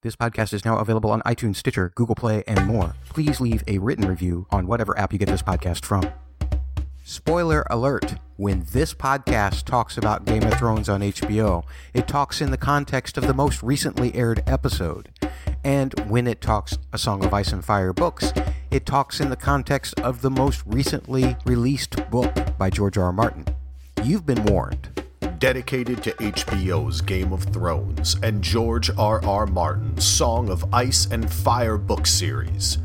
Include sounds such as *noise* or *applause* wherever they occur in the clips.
This podcast is now available on iTunes, Stitcher, Google Play, and more. Please leave a written review on whatever app you get this podcast from. Spoiler alert when this podcast talks about Game of Thrones on HBO, it talks in the context of the most recently aired episode. And when it talks A Song of Ice and Fire books, it talks in the context of the most recently released book by George R. R. Martin. You've been warned. Dedicated to HBO's Game of Thrones and George R. R. Martin's Song of Ice and Fire book series.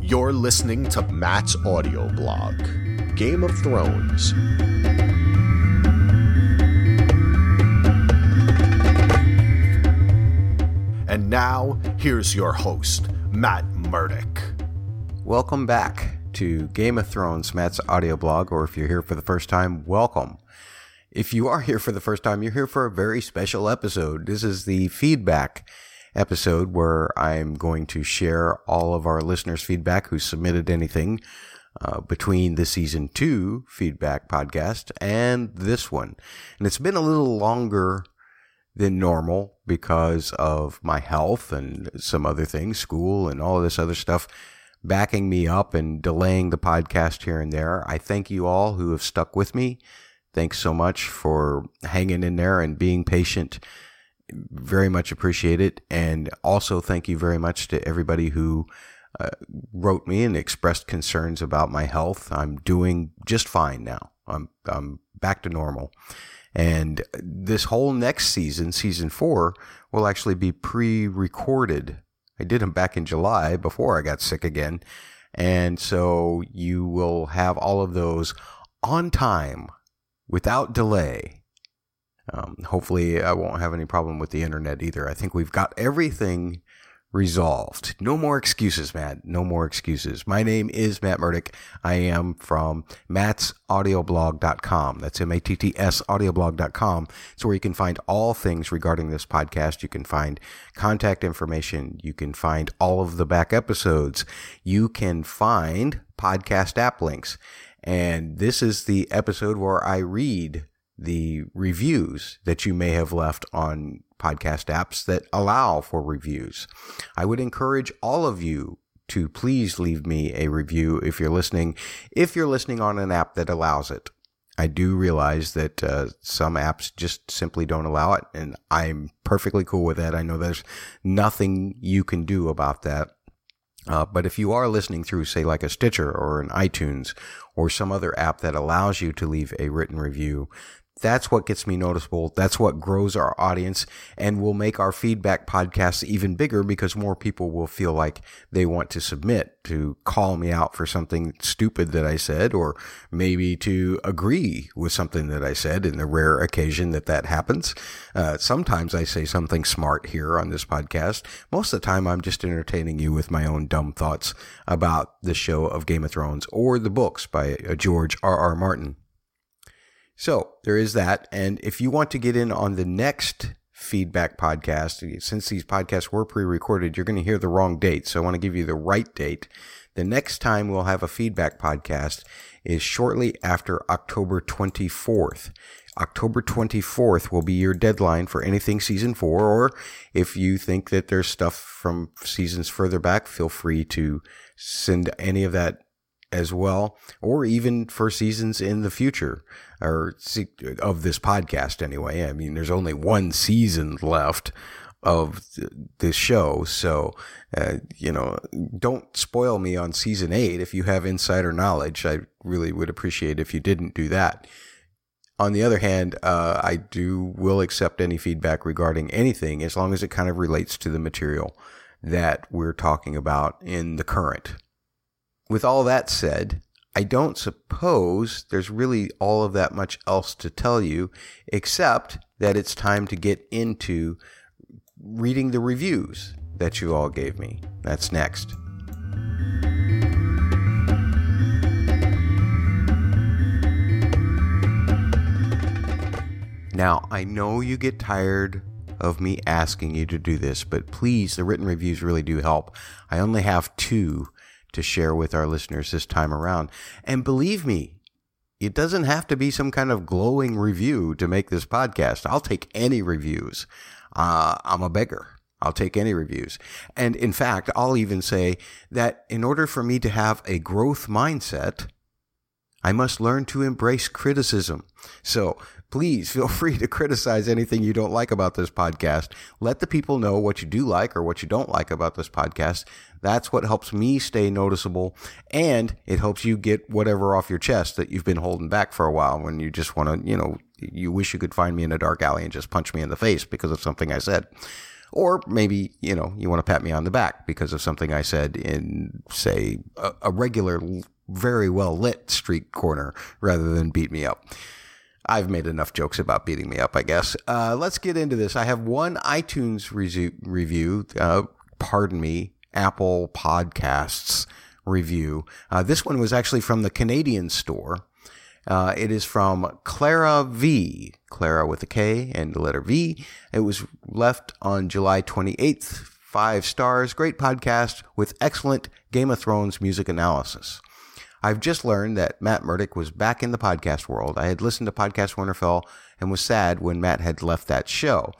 You're listening to Matt's audio blog, Game of Thrones. And now, here's your host, Matt Murdock. Welcome back to Game of Thrones, Matt's audio blog, or if you're here for the first time, welcome. If you are here for the first time, you're here for a very special episode. This is the feedback episode where I'm going to share all of our listeners' feedback who submitted anything uh, between the season two feedback podcast and this one. And it's been a little longer than normal because of my health and some other things, school and all of this other stuff backing me up and delaying the podcast here and there. I thank you all who have stuck with me. Thanks so much for hanging in there and being patient. Very much appreciate it. And also thank you very much to everybody who uh, wrote me and expressed concerns about my health. I'm doing just fine now. I'm, I'm back to normal. And this whole next season, season four, will actually be pre recorded. I did them back in July before I got sick again. And so you will have all of those on time without delay. Um, hopefully, I won't have any problem with the internet either. I think we've got everything resolved. No more excuses, Matt. No more excuses. My name is Matt Murdock. I am from mattsaudioblog.com. That's M-A-T-T-S audioblog.com. It's where you can find all things regarding this podcast. You can find contact information. You can find all of the back episodes. You can find podcast app links. And this is the episode where I read the reviews that you may have left on podcast apps that allow for reviews. I would encourage all of you to please leave me a review if you're listening, if you're listening on an app that allows it. I do realize that uh, some apps just simply don't allow it, and I'm perfectly cool with that. I know there's nothing you can do about that. Uh, but if you are listening through, say, like a Stitcher or an iTunes or some other app that allows you to leave a written review, that's what gets me noticeable. That's what grows our audience and will make our feedback podcasts even bigger because more people will feel like they want to submit to call me out for something stupid that I said, or maybe to agree with something that I said in the rare occasion that that happens. Uh, sometimes I say something smart here on this podcast. Most of the time I'm just entertaining you with my own dumb thoughts about the show of Game of Thrones or the books by uh, George R. R. Martin. So there is that. And if you want to get in on the next feedback podcast, since these podcasts were pre recorded, you're going to hear the wrong date. So I want to give you the right date. The next time we'll have a feedback podcast is shortly after October 24th. October 24th will be your deadline for anything season four, or if you think that there's stuff from seasons further back, feel free to send any of that as well, or even for seasons in the future or of this podcast anyway. I mean, there's only one season left of this show. So, uh, you know, don't spoil me on season eight. If you have insider knowledge, I really would appreciate if you didn't do that. On the other hand, uh, I do will accept any feedback regarding anything as long as it kind of relates to the material that we're talking about in the current with all that said, I don't suppose there's really all of that much else to tell you, except that it's time to get into reading the reviews that you all gave me. That's next. Now, I know you get tired of me asking you to do this, but please, the written reviews really do help. I only have two to share with our listeners this time around. And believe me, it doesn't have to be some kind of glowing review to make this podcast. I'll take any reviews. Uh, I'm a beggar. I'll take any reviews. And in fact, I'll even say that in order for me to have a growth mindset, I must learn to embrace criticism. So please feel *laughs* free to criticize anything you don't like about this podcast. Let the people know what you do like or what you don't like about this podcast. That's what helps me stay noticeable and it helps you get whatever off your chest that you've been holding back for a while when you just want to, you know, you wish you could find me in a dark alley and just punch me in the face because of something I said. Or maybe, you know, you want to pat me on the back because of something I said in, say, a, a regular, very well lit street corner rather than beat me up. I've made enough jokes about beating me up, I guess. Uh, let's get into this. I have one iTunes review, uh, pardon me, Apple Podcasts review. Uh, this one was actually from the Canadian store. Uh, it is from Clara V. Clara with a K and the letter V. It was left on July 28th. Five stars. Great podcast with excellent Game of Thrones music analysis. I've just learned that Matt Murdock was back in the podcast world. I had listened to Podcast Winterfell and was sad when Matt had left that show.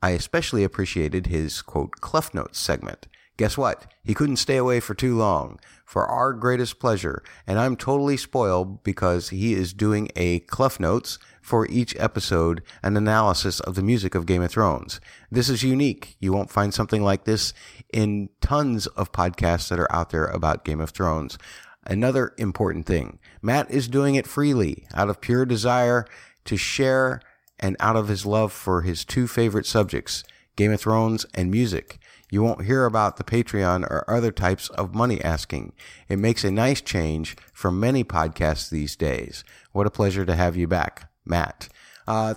I especially appreciated his quote, Clef Notes segment. Guess what? He couldn't stay away for too long. For our greatest pleasure. And I'm totally spoiled because he is doing a Clef Notes for each episode, an analysis of the music of Game of Thrones. This is unique. You won't find something like this in tons of podcasts that are out there about Game of Thrones. Another important thing. Matt is doing it freely out of pure desire to share and out of his love for his two favorite subjects, Game of Thrones and music. You won't hear about the Patreon or other types of money asking. It makes a nice change from many podcasts these days. What a pleasure to have you back, Matt. Uh,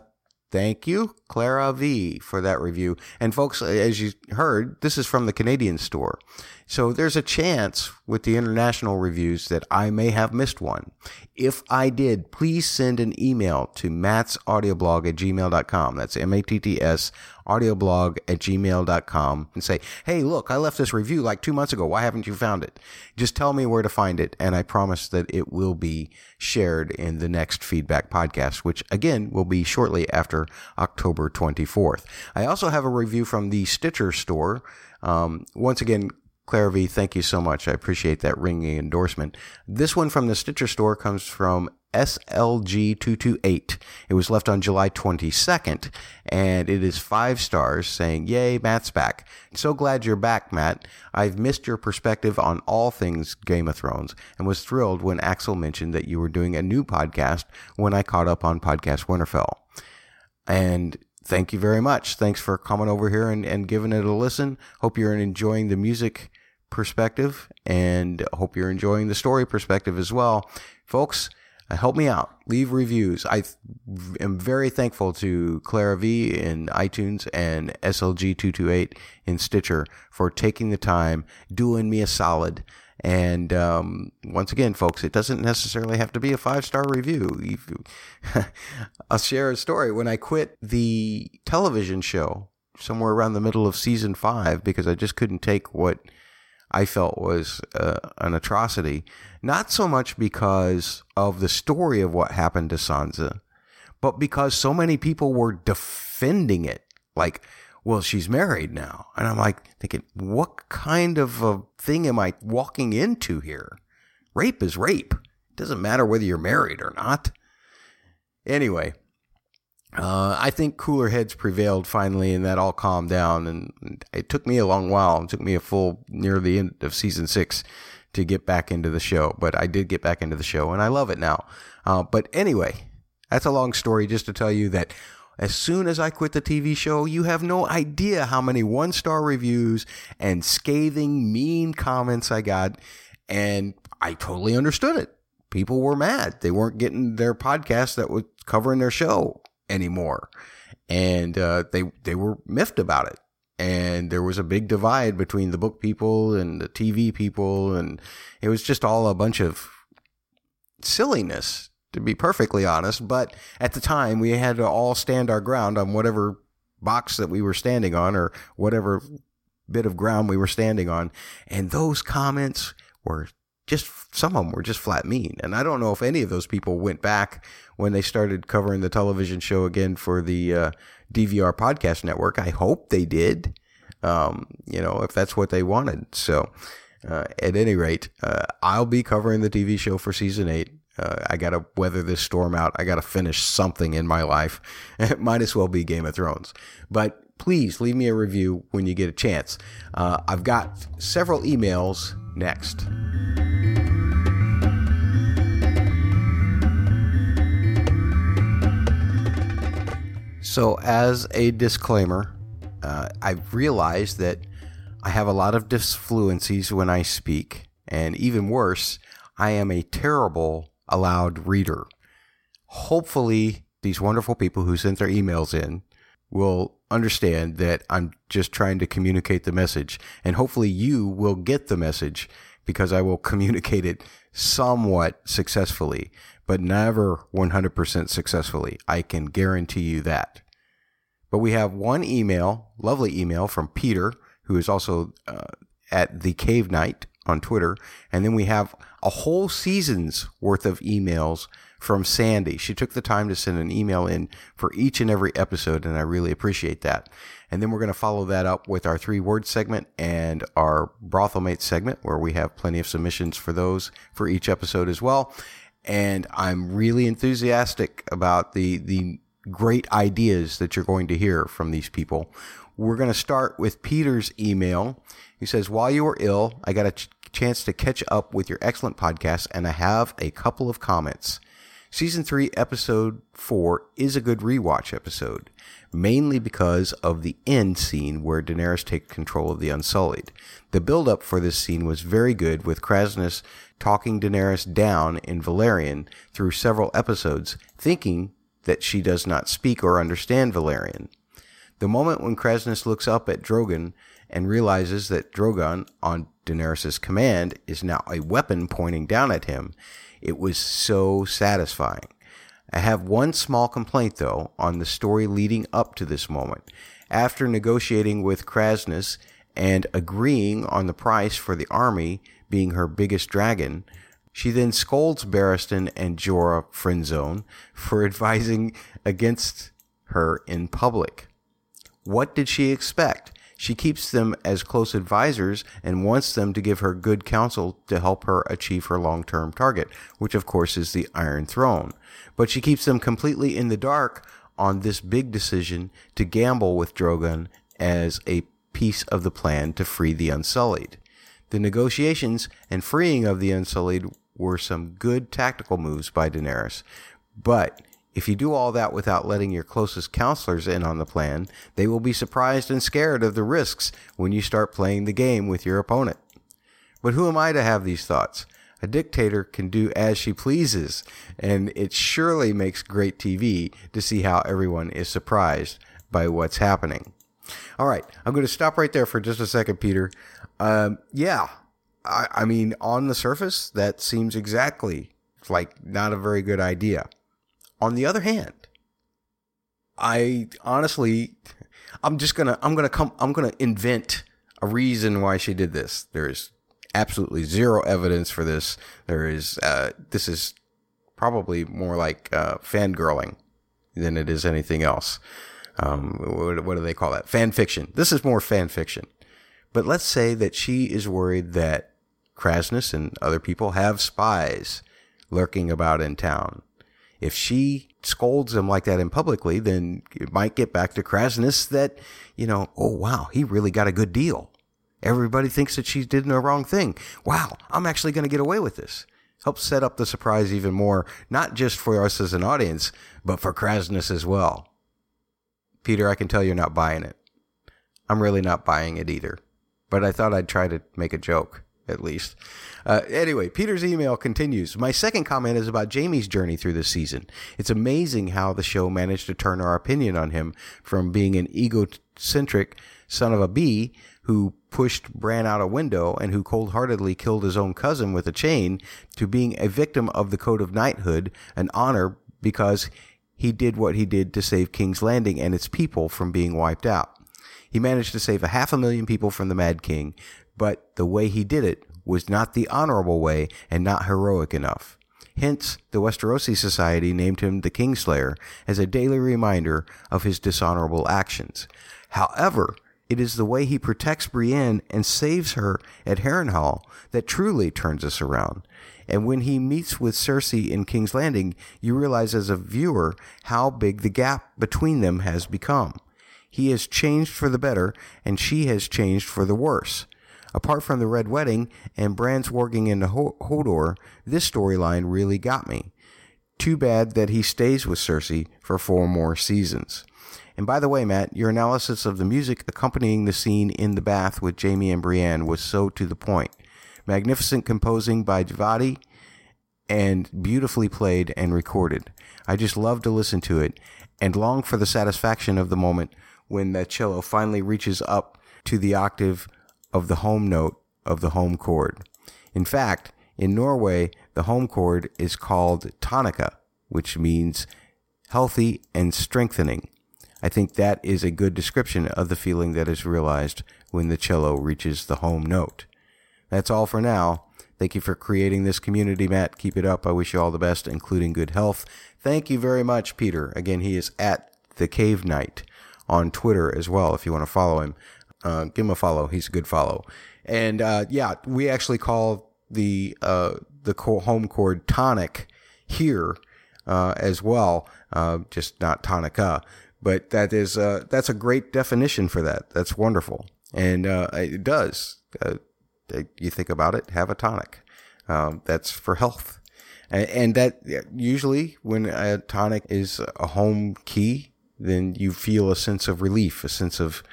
Thank you, Clara V, for that review. And folks, as you heard, this is from the Canadian store. So there's a chance with the international reviews that I may have missed one. If I did, please send an email to mattsaudioblog at gmail.com. That's M-A-T-T-S audioblog at gmail.com and say, Hey, look, I left this review like two months ago. Why haven't you found it? Just tell me where to find it. And I promise that it will be shared in the next feedback podcast, which again will be shortly after October 24th. I also have a review from the Stitcher store. Um, once again, Claire V, thank you so much. I appreciate that ringing endorsement. This one from the Stitcher store comes from SLG228. It was left on July 22nd, and it is five stars saying, Yay, Matt's back. So glad you're back, Matt. I've missed your perspective on all things Game of Thrones and was thrilled when Axel mentioned that you were doing a new podcast when I caught up on Podcast Winterfell. And thank you very much. Thanks for coming over here and, and giving it a listen. Hope you're enjoying the music perspective and hope you're enjoying the story perspective as well. Folks, uh, help me out. Leave reviews. I am very thankful to Clara V in iTunes and SLG228 in Stitcher for taking the time, doing me a solid. And um, once again, folks, it doesn't necessarily have to be a five star review. *laughs* I'll share a story. When I quit the television show somewhere around the middle of season five because I just couldn't take what I felt was uh, an atrocity. Not so much because of the story of what happened to Sansa, but because so many people were defending it. Like, well, she's married now. And I'm like thinking, what kind of a thing am I walking into here? Rape is rape. It doesn't matter whether you're married or not. Anyway, uh, I think cooler heads prevailed finally, and that all calmed down. And it took me a long while. It took me a full near the end of season six to get back into the show, but I did get back into the show, and I love it now. Uh, but anyway, that's a long story just to tell you that as soon as I quit the TV show, you have no idea how many one star reviews and scathing, mean comments I got, and I totally understood it. People were mad; they weren't getting their podcast that was covering their show anymore. And uh, they they were miffed about it. And there was a big divide between the book people and the TV people, and it was just all a bunch of silliness, to be perfectly honest. But at the time, we had to all stand our ground on whatever box that we were standing on, or whatever bit of ground we were standing on. And those comments were just some of them were just flat mean. And I don't know if any of those people went back when they started covering the television show again for the uh, DVR podcast network. I hope they did. um, you know, if that's what they wanted. So, uh, at any rate, uh, I'll be covering the TV show for season eight. Uh, I got to weather this storm out. I got to finish something in my life. It *laughs* might as well be Game of Thrones. But please leave me a review when you get a chance. Uh, I've got several emails next. So, as a disclaimer, uh, I've realized that I have a lot of disfluencies when I speak, and even worse, I am a terrible aloud reader. Hopefully, these wonderful people who sent their emails in will understand that I'm just trying to communicate the message. And hopefully, you will get the message because I will *laughs* communicate it somewhat successfully, but never 100% successfully. I can guarantee you that. But we have one email, lovely email from Peter, who is also uh, at the Cave Night on Twitter. And then we have a whole season's worth of emails from Sandy. She took the time to send an email in for each and every episode, and I really appreciate that. And then we're going to follow that up with our three word segment and our brothel mate segment, where we have plenty of submissions for those for each episode as well. And I'm really enthusiastic about the, the great ideas that you're going to hear from these people. We're going to start with Peter's email. He says, While you were ill, I got a chance to catch up with your excellent podcast, and I have a couple of comments. Season 3, Episode 4 is a good rewatch episode, mainly because of the end scene where Daenerys takes control of the Unsullied. The build up for this scene was very good, with Kraznys talking Daenerys down in Valyrian through several episodes, thinking that she does not speak or understand Valyrian. The moment when Kraznys looks up at Drogon and realizes that Drogon, on Daenerys' command, is now a weapon pointing down at him, it was so satisfying. I have one small complaint, though, on the story leading up to this moment. After negotiating with Kraznys and agreeing on the price for the army being her biggest dragon, she then scolds Barristan and Jorah Friendzone for *laughs* advising against her in public. What did she expect? She keeps them as close advisors and wants them to give her good counsel to help her achieve her long term target, which of course is the Iron Throne. But she keeps them completely in the dark on this big decision to gamble with Drogon as a piece of the plan to free the Unsullied. The negotiations and freeing of the Unsullied were some good tactical moves by Daenerys, but if you do all that without letting your closest counselors in on the plan, they will be surprised and scared of the risks when you start playing the game with your opponent. But who am I to have these thoughts? A dictator can do as she pleases, and it surely makes great TV to see how everyone is surprised by what's happening. All right, I'm going to stop right there for just a second, Peter. Um, yeah, I, I mean, on the surface, that seems exactly like not a very good idea. On the other hand, I honestly, I'm just gonna, I'm gonna come, I'm gonna invent a reason why she did this. There is absolutely zero evidence for this. There is, uh, this is probably more like uh, fangirling than it is anything else. Um, what, what do they call that? Fan fiction. This is more fan fiction. But let's say that she is worried that Kraznys and other people have spies lurking about in town if she scolds him like that in publicly, then it might get back to Kraznys that, you know, oh wow, he really got a good deal. Everybody thinks that she did the wrong thing. Wow, I'm actually going to get away with this. Helps set up the surprise even more, not just for us as an audience, but for Kraznys as well. Peter, I can tell you're not buying it. I'm really not buying it either. But I thought I'd try to make a joke, at least. Uh, anyway, Peter's email continues. My second comment is about Jaime's journey through this season. It's amazing how the show managed to turn our opinion on him from being an egocentric son of a bee who pushed Bran out a window and who cold heartedly killed his own cousin with a chain to being a victim of the code of knighthood, an honor because he did what he did to save King's Landing and its people from being wiped out. He managed to save a half a million people from the Mad King, but the way he did it was not the honorable way and not heroic enough. Hence, the Westerosi Society named him the Kingslayer as a daily reminder of his dishonorable actions. However, It is the way he protects Brienne and saves her at Harrenhal that truly turns us around. And when he meets with Cersei in King's Landing, you realize as a viewer how big the gap between them has become. He has changed for the better, and she has changed for the worse. Apart from the Red Wedding and Bran's warging into Hodor, this storyline really got me. Too bad that he stays with Cersei for four more seasons. And by the way, Matt, your analysis of the music accompanying the scene in the bath with Jaime and Brienne was so to the point. Magnificent composing by Djawadi and beautifully played and recorded. I just love to listen to it and long for the satisfaction of the moment when that cello finally reaches up to the octave of the home note of the home chord. In fact, in Norway, the home chord is called tonica, which means healthy and strengthening. I think that is a good description of the feeling that is realized when the cello reaches the home note. That's all for now. Thank you for creating this community, Matt. Keep it up. I wish you all the best, including good health. Thank you very much, Peter. Again, he is at the Cave Knight on Twitter as well. If you want to follow him, uh, give him a follow. He's a good follow. And uh, yeah, we actually call the uh, the home chord tonic here uh, as well, uh, just not tonica. But that is uh, that's a great definition for that. That's wonderful, and it does. you think about it, have a tonic. Um, that's for health, and, and that usually when a tonic is a home key then you feel a sense of relief, a sense of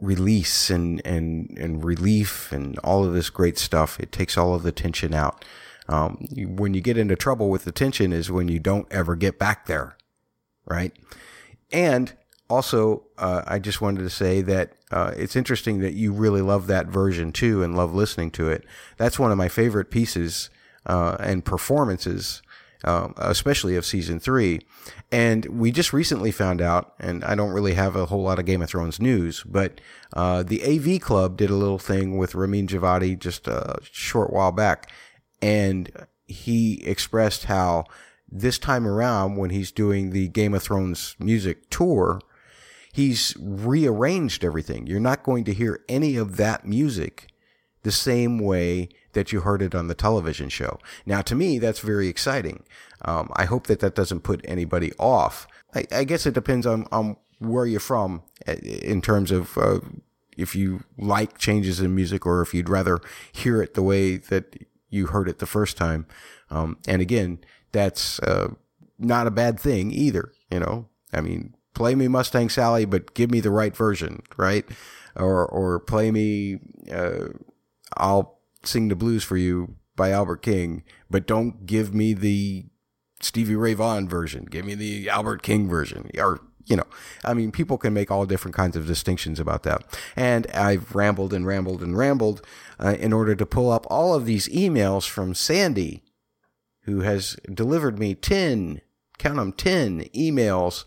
release and, and, and relief and all of this great stuff. It takes all of the tension out. Um, when you get into trouble with the tension is when you don't ever get back there, right? And also, uh, I just wanted to say that uh, it's interesting that you really love that version too and love listening to it. That's one of my favorite pieces uh, and performances um, especially of season three. And we just recently found out, and I don't really have a whole lot of Game of Thrones news, but uh, the AV Club did a little thing with Ramin Djawadi just a short while back, and he expressed how this time around, when he's doing the Game of Thrones music tour, he's rearranged everything. You're not going to hear any of that music the same way that you heard it on the television show. Now, to me, that's very exciting. Um, I hope that that doesn't put anybody off. I, I, guess it depends on, on where you're from uh, in terms of uh, if you like changes in music or if you'd rather hear it the way that you heard it the first time. Um, and again, that's uh, not a bad thing either. You know, I mean, play me Mustang Sally, but give me the right version, right? Or or play me. Uh, I'll sing the blues for you by Albert King, but don't give me the Stevie Ray Vaughan version. Give me the Albert King version. Or, you know, I mean, people can make all different kinds of distinctions about that. And I've rambled and rambled and rambled uh, in order to pull up all of these emails from Sandy, who has delivered me 10, count them, 10 emails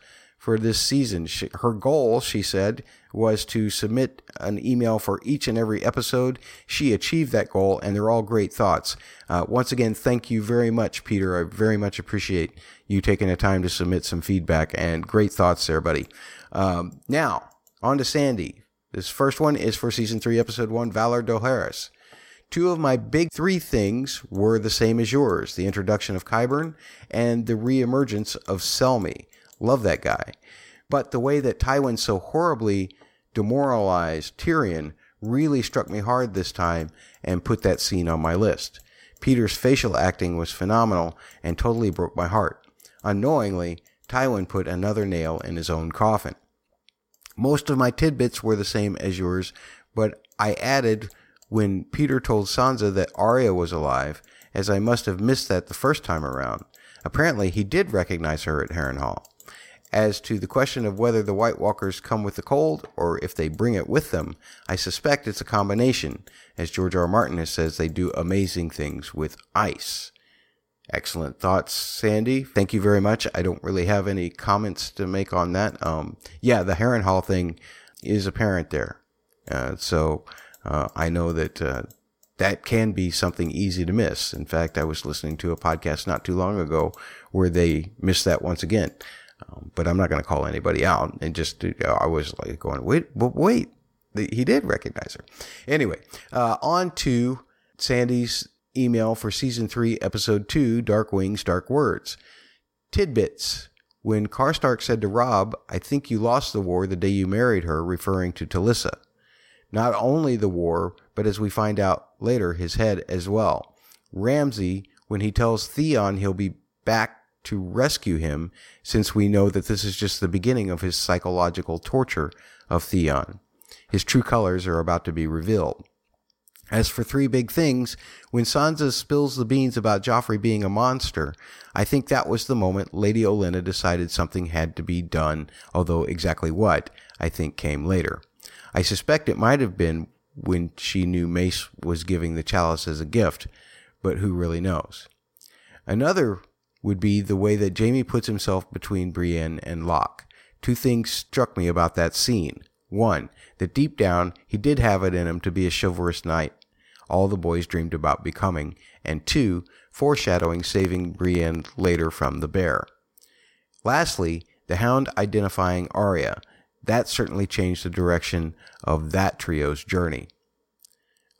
for this season. She, her goal, she said, was to submit an email for each and every episode. She achieved that goal, and they're all great thoughts. Uh, once again, thank you very much, Peter. I very much appreciate you taking the time to submit some feedback and great thoughts there, buddy. Um, now, on to Sandy. This first one is for season three, episode one, Valar Dohaeris. Two of my big three things were the same as yours the introduction of Qyburn and the reemergence of Selmy. Love that guy. But the way that Tywin so horribly demoralized Tyrion really struck me hard this time and put that scene on my list. Peter's facial acting was phenomenal and totally broke my heart. Unknowingly, Tywin put another nail in his own coffin. Most of my tidbits were the same as yours, but I added when Petyr told Sansa that Arya was alive, as I must have missed that the first time around. Apparently, he did recognize her at Harrenhal. As to the question of whether the White Walkers come with the cold or if they bring it with them, I suspect it's a combination. As George R. R. Martin has says, they do amazing things with ice. Excellent thoughts, Sandy. Thank you very much. I don't really have any comments to make on that. Um, yeah, the Harrenhal thing is apparent there. Uh, so uh, I know that uh, that can be something easy to miss. In fact, I was listening to a podcast not too long ago where they missed that once again. Um, but I'm not going to call anybody out. And just, I was like going, wait, but wait, he did recognize her. Anyway, uh, on to Sandy's email for season three, episode two, Dark Wings, Dark Words. Tidbits. When Karstark said to Robb, I think you lost the war the day you married her, referring to Talisa. Not only the war, but as we find out later, his head as well. Ramsay, when he tells Theon he'll be back to rescue him, since we know that this is just the beginning of his psychological torture of Theon. His true colors are about to be revealed. As for three big things, when Sansa spills the beans about Joffrey being a monster, I think that was the moment Lady Olenna decided something had to be done, although exactly what, I think came later. I suspect it might have been when she knew Mace was giving the chalice as a gift, but who really knows? Another would be the way that Jaime puts himself between Brienne and Locke. Two things struck me about that scene. One, that deep down he did have it in him to be a chivalrous knight, all the boys dreamed about becoming, and two, foreshadowing saving Brienne later from the bear. Lastly, the hound identifying Arya. That certainly changed the direction of that trio's journey.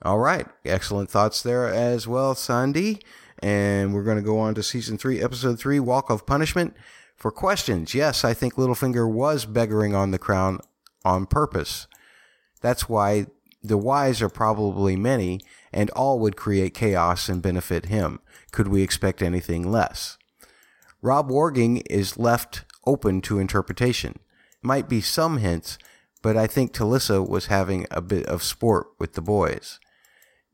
All right, excellent thoughts there as well, Sandy. And we're going to go on to season three, episode three, Walk of Punishment. For questions, yes, I think Littlefinger was beggaring on the crown on purpose. That's why the whys are probably many, and all would create chaos and benefit him. Could we expect anything less? Robb warging is left open to interpretation. Might be some hints, but I think Talisa was having a bit of sport with the boys.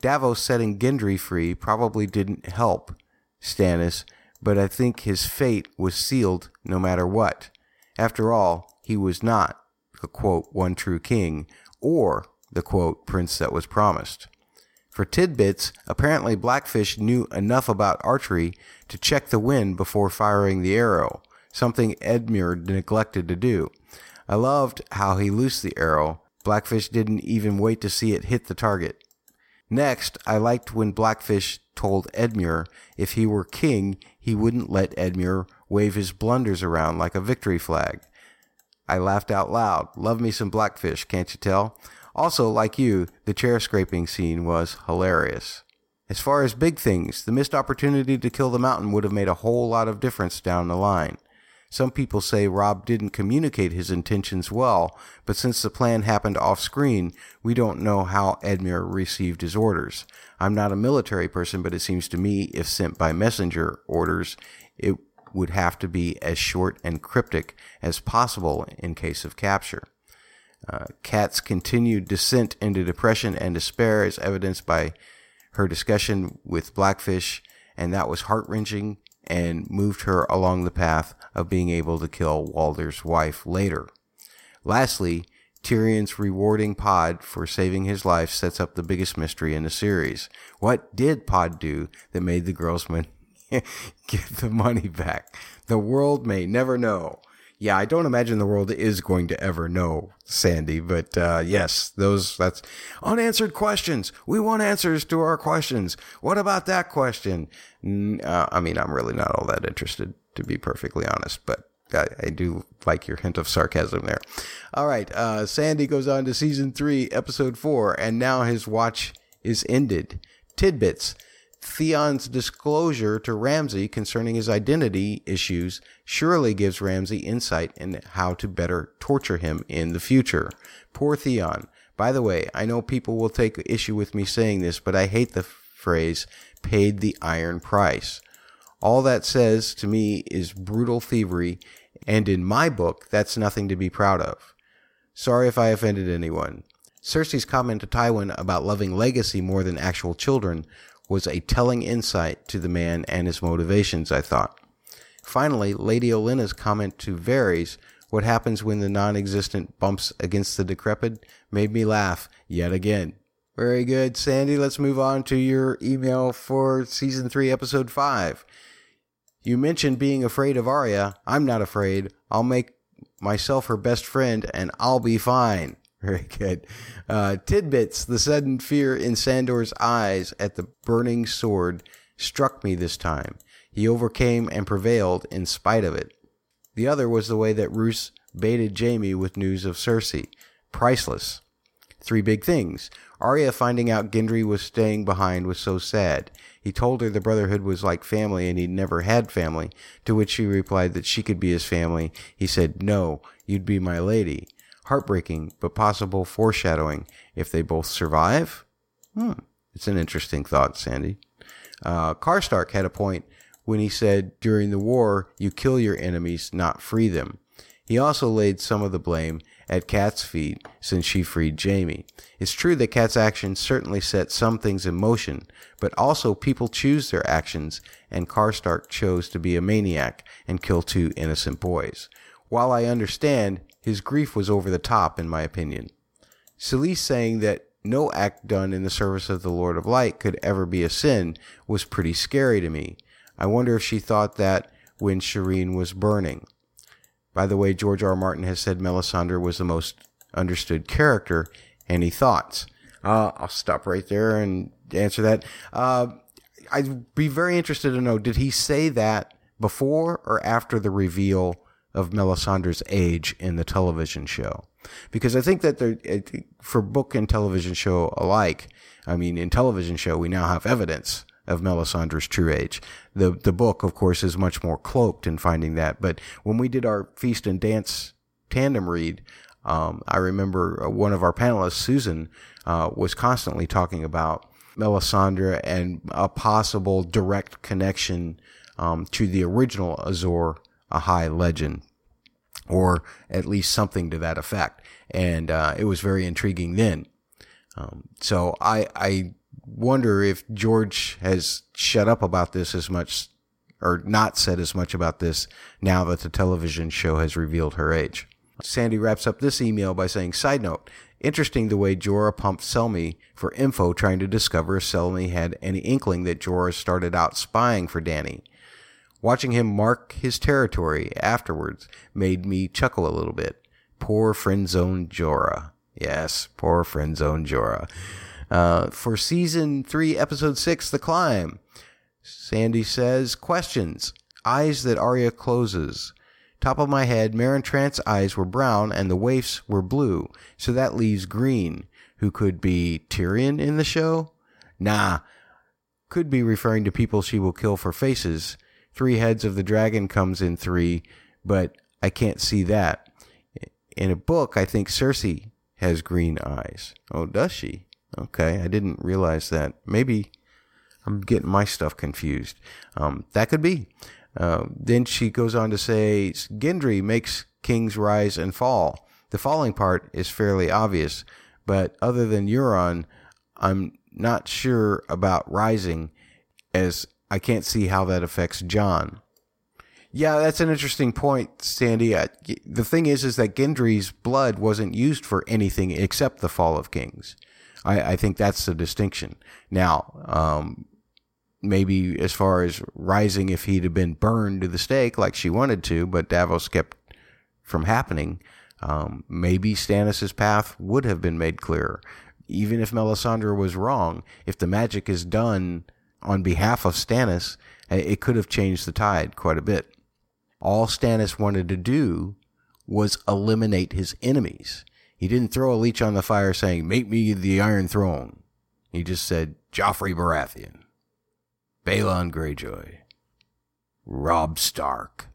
Davos setting Gendry free probably didn't help Stannis, but I think his fate was sealed no matter what. After all, he was not the quote, one true king, or the quote, prince that was promised. For tidbits, apparently Blackfish knew enough about archery to check the wind before firing the arrow, something Edmure neglected to do. I loved how he loosed the arrow. Blackfish didn't even wait to see it hit the target. Next, I liked when Blackfish told Edmure if he were king, he wouldn't let Edmure wave his blunders around like a victory flag. I laughed out loud. Love me some Blackfish, can't you tell? Also, like you, the chair scraping scene was hilarious. As far as big things, the missed opportunity to kill the mountain would have made a whole lot of difference down the line. Some people say Robb didn't communicate his intentions well, but since the plan happened off screen, we don't know how Edmure received his orders. I'm not a military person, but it seems to me if sent by messenger orders, it would have to be as short and cryptic as possible in case of capture. Uh, Kat's continued descent into depression and despair is evidenced by her discussion with Blackfish, and that was heart wrenching and moved her along the path of being able to kill Walder's wife later. Lastly, Tyrion's rewarding Pod for saving his life sets up the biggest mystery in the series. What did Pod do that made the girlsmen *laughs* get the money back? The world may never know. Yeah, I don't imagine the world is going to ever know, Sandy. But uh, yes, those that's unanswered questions. We want answers to our questions. What about that question? Uh, I mean, I'm really not all that interested, to be perfectly honest. But I, I do like your hint of sarcasm there. All right, uh, Sandy goes on to season three, episode four, and now his watch is ended. Tidbits. Theon's disclosure to Ramsay concerning his identity issues surely gives Ramsay insight in how to better torture him in the future. Poor Theon. By the way, I know people will take issue with me saying this, but I hate the phrase paid the iron price. All that says to me is brutal thievery, and in my book, that's nothing to be proud of. Sorry if I offended anyone. Cersei's comment to Tywin about loving legacy more than actual children was a telling insight to the man and his motivations, I thought. Finally, Lady Olenna's comment to Varys, what happens when the non existent bumps against the decrepit, made me laugh yet again. Very good, Sandy. Let's move on to your email for season 3, episode 5. You mentioned being afraid of Arya. I'm not afraid. I'll make myself her best friend and I'll be fine. Very good. Uh, tidbits. The sudden fear in Sandor's eyes at the burning sword struck me this time. He overcame and prevailed in spite of it. The other was the way that Roose baited Jaime with news of Cersei. Priceless. Three big things. Arya finding out Gendry was staying behind was so sad. He told her the Brotherhood was like family and he'd never had family, to which she replied that she could be his family. He said, No, you'd be my lady. Heartbreaking, but possible foreshadowing if they both survive? Hmm. It's an interesting thought, Sandy. Uh, Karstark had a point when he said, During the war, you kill your enemies, not free them. He also laid some of the blame at Kat's feet since she freed Jaime. It's true that Kat's actions certainly set some things in motion, but also people choose their actions, and Karstark chose to be a maniac and kill two innocent boys. While I understand, his grief was over the top, in my opinion. Selyse saying that no act done in the service of the Lord of Light could ever be a sin was pretty scary to me. I wonder if she thought that when Shireen was burning. By the way, George R. R. Martin has said Melisandre was the most understood character. Any thoughts? Uh, I'll stop right there and answer that. Uh, I'd be very interested to know did he say that before or after the reveal of Melisandre's age in the television show? Because I think that there, for book and television show alike, I mean, in television show, we now have evidence of Melisandre's true age. The the book, of course, is much more cloaked in finding that. But when we did our feast and dance tandem read, um, I remember one of our panelists, Susan, uh, was constantly talking about Melisandre and a possible direct connection um, to the original Azor Ahai legend, or at least something to that effect. And uh, it was very intriguing then. Um, so I, I wonder if George has shut up about this as much or not said as much about this now that the television show has revealed her age. Sandy wraps up this email by saying, Side note, interesting the way Jorah pumped Selmy for info trying to discover if Selmy had any inkling that Jorah started out spying for Dany. Watching him mark his territory afterwards made me chuckle a little bit. Poor friend zone Jorah. Yes, poor friend zone Jorah. Uh, for season three, episode six, The Climb. Sandy says, questions. Eyes that Arya closes. Top of my head, Meryn Trant's eyes were brown and the waifs were blue, so that leaves green. Who could be Tyrion in the show? Nah. Could be referring to people she will kill for faces. Three heads of the dragon comes in three, but I can't see that. In a book, I think Cersei has green eyes. Oh, does she? Okay, I didn't realize that. Maybe I'm getting my stuff confused. Um, that could be. Uh, then she goes on to say, Gendry makes kings rise and fall. The falling part is fairly obvious, but other than Euron, I'm not sure about rising, as I can't see how that affects Jon. Yeah, that's an interesting point, Sandy. Uh, the thing is, is that Gendry's blood wasn't used for anything except the fall of kings. I, I think that's the distinction. Now, um, maybe as far as rising, if he'd have been burned to the stake like she wanted to, but Davos kept from happening, um, maybe Stannis's path would have been made clearer. Even if Melisandre was wrong, if the magic is done on behalf of Stannis, it could have changed the tide quite a bit. All Stannis wanted to do was eliminate his enemies. He didn't throw a leech on the fire saying, Make me the Iron Throne. He just said, Joffrey Baratheon, Balon Greyjoy, Robb Stark,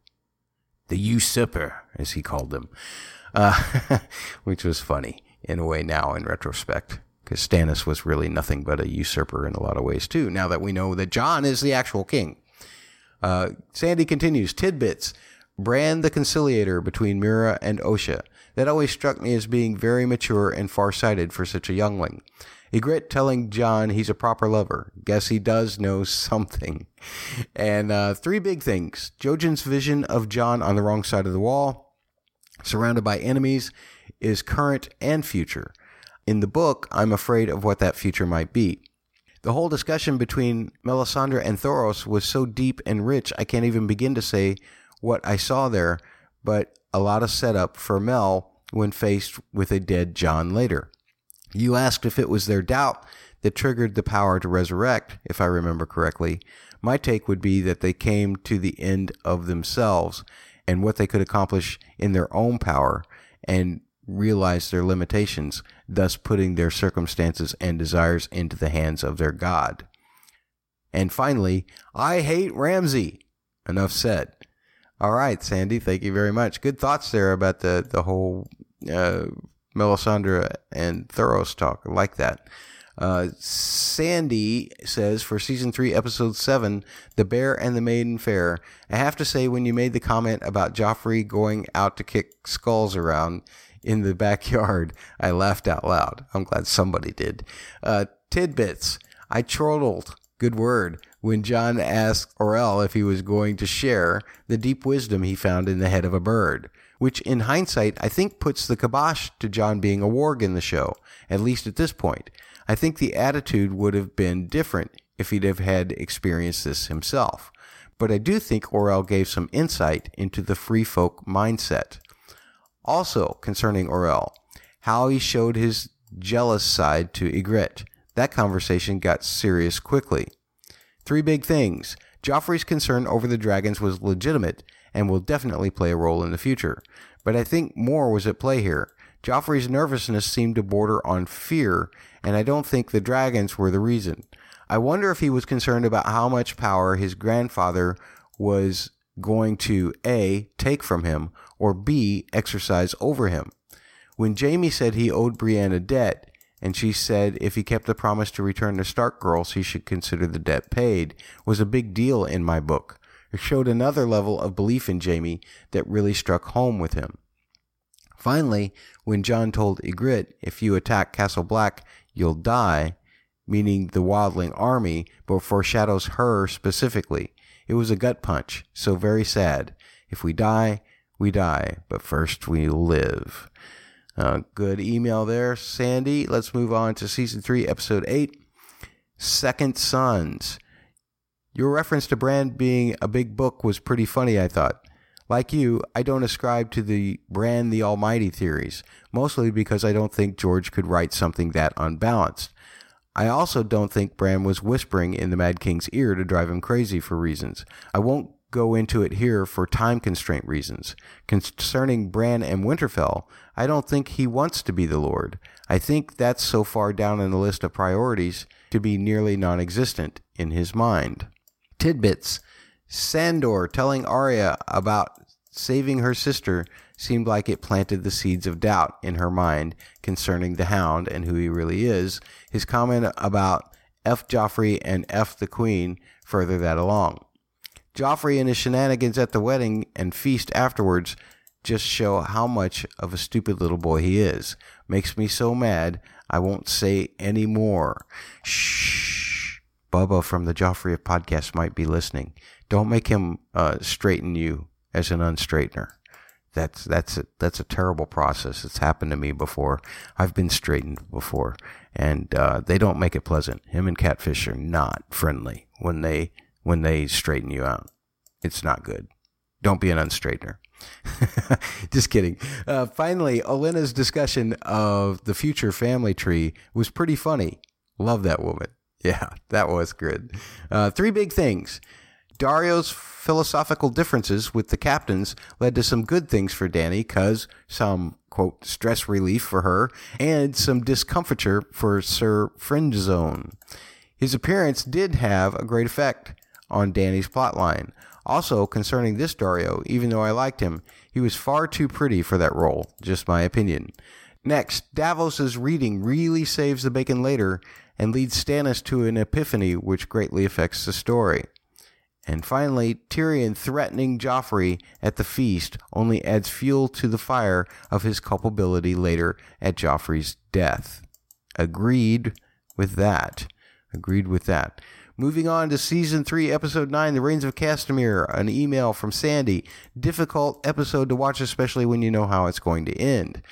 the usurper, as he called them, uh, *laughs* which was funny in a way now in retrospect, because Stannis was really nothing but a usurper in a lot of ways too, now that we know that Jon is the actual king. Uh, Sandy continues, tidbits. Bran the conciliator between Meera and Osha. That always struck me as being very mature and far-sighted for such a youngling. Ygritte telling Jon he's a proper lover. Guess he does know something. And uh, three big things. Jojen's vision of Jon on the wrong side of the wall, surrounded by enemies, is current and future. In the book, I'm afraid of what that future might be. The whole discussion between Melisandre and Thoros was so deep and rich, I can't even begin to say what I saw there, but a lot of setup for Mel when faced with a dead Jon later. You asked if it was their doubt that triggered the power to resurrect, if I remember correctly. My take would be that they came to the end of themselves and what they could accomplish in their own power and realize their limitations, thus putting their circumstances and desires into the hands of their God. And finally, I hate Ramsay. Enough said. All right, Sandy, thank you very much. Good thoughts there about the, the whole uh, Melisandre and Thoros talk. I like that. Uh, Sandy says for season three, episode seven, The Bear and the Maiden Fair. I have to say, when you made the comment about Joffrey going out to kick skulls around in the backyard, I laughed out loud. I'm glad somebody did. Uh, tidbits. I chortled. Good word. When Jon asked Orell if he was going to share the deep wisdom he found in the head of a bird, which in hindsight I think puts the kibosh to Jon being a warg in the show, at least at this point. I think the attitude would have been different if he'd have had experienced this himself. But I do think Orell gave some insight into the free folk mindset. Also, concerning Orell, how he showed his jealous side to Ygritte. That conversation got serious quickly. Three big things. Joffrey's concern over the dragons was legitimate and will definitely play a role in the future. But I think more was at play here. Joffrey's nervousness seemed to border on fear, and I don't think the dragons were the reason. I wonder if he was concerned about how much power his grandfather was going to A, take from him, or B, exercise over him. When Jaime said he owed Brienne a debt, and she said if he kept the promise to return the Stark girls, he should consider the debt paid, was a big deal in my book. It showed another level of belief in Jaime that really struck home with him. Finally, when Jon told Ygritte, if you attack Castle Black, you'll die, meaning the wildling army, but foreshadows her specifically. It was a gut punch, so very sad. If we die, we die, but first we live. Uh, good email there, Sandy. Let's move on to season three, episode eight Second Sons. Your reference to Bran being a big book was pretty funny, I thought. Like you, I don't ascribe to the Bran the Almighty theories, mostly because I don't think George could write something that unbalanced. I also don't think Bran was whispering in the Mad King's ear to drive him crazy for reasons. I won't go into it here for time constraint reasons. Concerning Bran and Winterfell, I don't think he wants to be the Lord. I think that's so far down in the list of priorities to be nearly non existent in his mind. Tidbits Sandor telling Arya about saving her sister seemed like it planted the seeds of doubt in her mind concerning the hound and who he really is. His comment about F. Joffrey and F. the Queen further that along. Joffrey and his shenanigans at the wedding and feast afterwards just show how much of a stupid little boy he is. Makes me so mad, I won't say any more. Shh. Bubba from the Joffrey of podcast might be listening. Don't make him uh, straighten you as an unstraightener. That's that's a, that's a terrible process. It's happened to me before. I've been straightened before, and uh, they don't make it pleasant. Him and Catfish are not friendly when they when they straighten you out. It's not good. Don't be an unstraightener. *laughs* Just kidding. Uh, finally, Olenna's discussion of the future family tree was pretty funny. Love that woman. *laughs* Yeah, that was good. Uh, three big things. Daario's philosophical differences with the captains led to some good things for Dany, cause some quote stress relief for her, and some discomfiture for Sir Friendzone. His appearance did have a great effect on Dany's plotline. Also, concerning this Daario, even though I liked him, he was far too pretty for that role, just my opinion. Next, Davos's reading really saves the bacon later and leads Stannis to an epiphany which greatly affects the story. And finally, Tyrion threatening Joffrey at the feast only adds fuel to the fire of his culpability later at Joffrey's death. Agreed with that. Agreed with that. Moving on to season three, episode nine, The Rains of Castamere. An email from Sandy. Difficult episode to watch, especially when you know how it's going to end.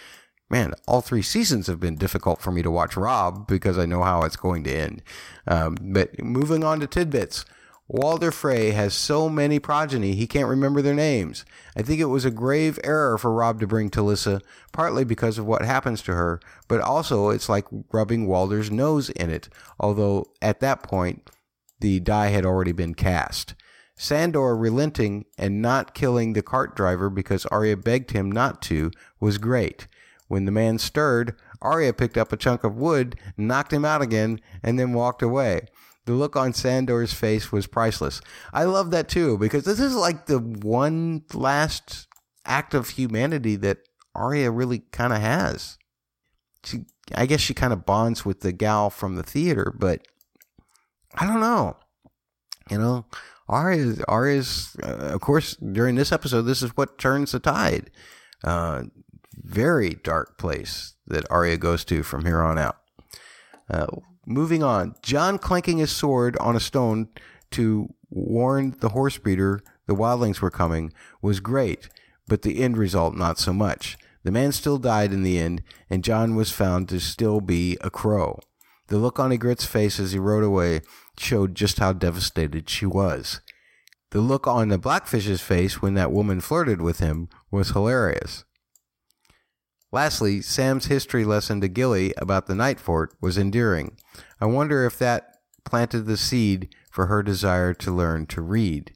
Man, all three seasons have been difficult for me to watch Robb because I know how it's going to end. Um, but moving on to tidbits. Walder Frey has so many progeny he can't remember their names. I think it was a grave error for Robb to bring Talisa, partly because of what happens to her, but also it's like rubbing Walder's nose in it, although at that point the die had already been cast. Sandor relenting and not killing the cart driver because Arya begged him not to was great. When the man stirred, Arya picked up a chunk of wood, knocked him out again, and then walked away. The look on Sandor's face was priceless. I love that too because this is like the one last act of humanity that Arya really kind of has. She, I guess, she kind of bonds with the gal from the theater, but I don't know. You know, Arya, Arya's, uh, of course, during this episode, this is what turns the tide. Uh, very dark place that Arya goes to from here on out. Uh, moving on, Jon clanking his sword on a stone to warn the horse breeder the wildlings were coming was great, but the end result not so much. The man still died in the end, and Jon was found to still be a crow. The look on Ygritte's face as he rode away showed just how devastated she was. The look on the Blackfish's face when that woman flirted with him was hilarious. Lastly, Sam's history lesson to Gilly about the Night Fort was endearing. I wonder if that planted the seed for her desire to learn to read.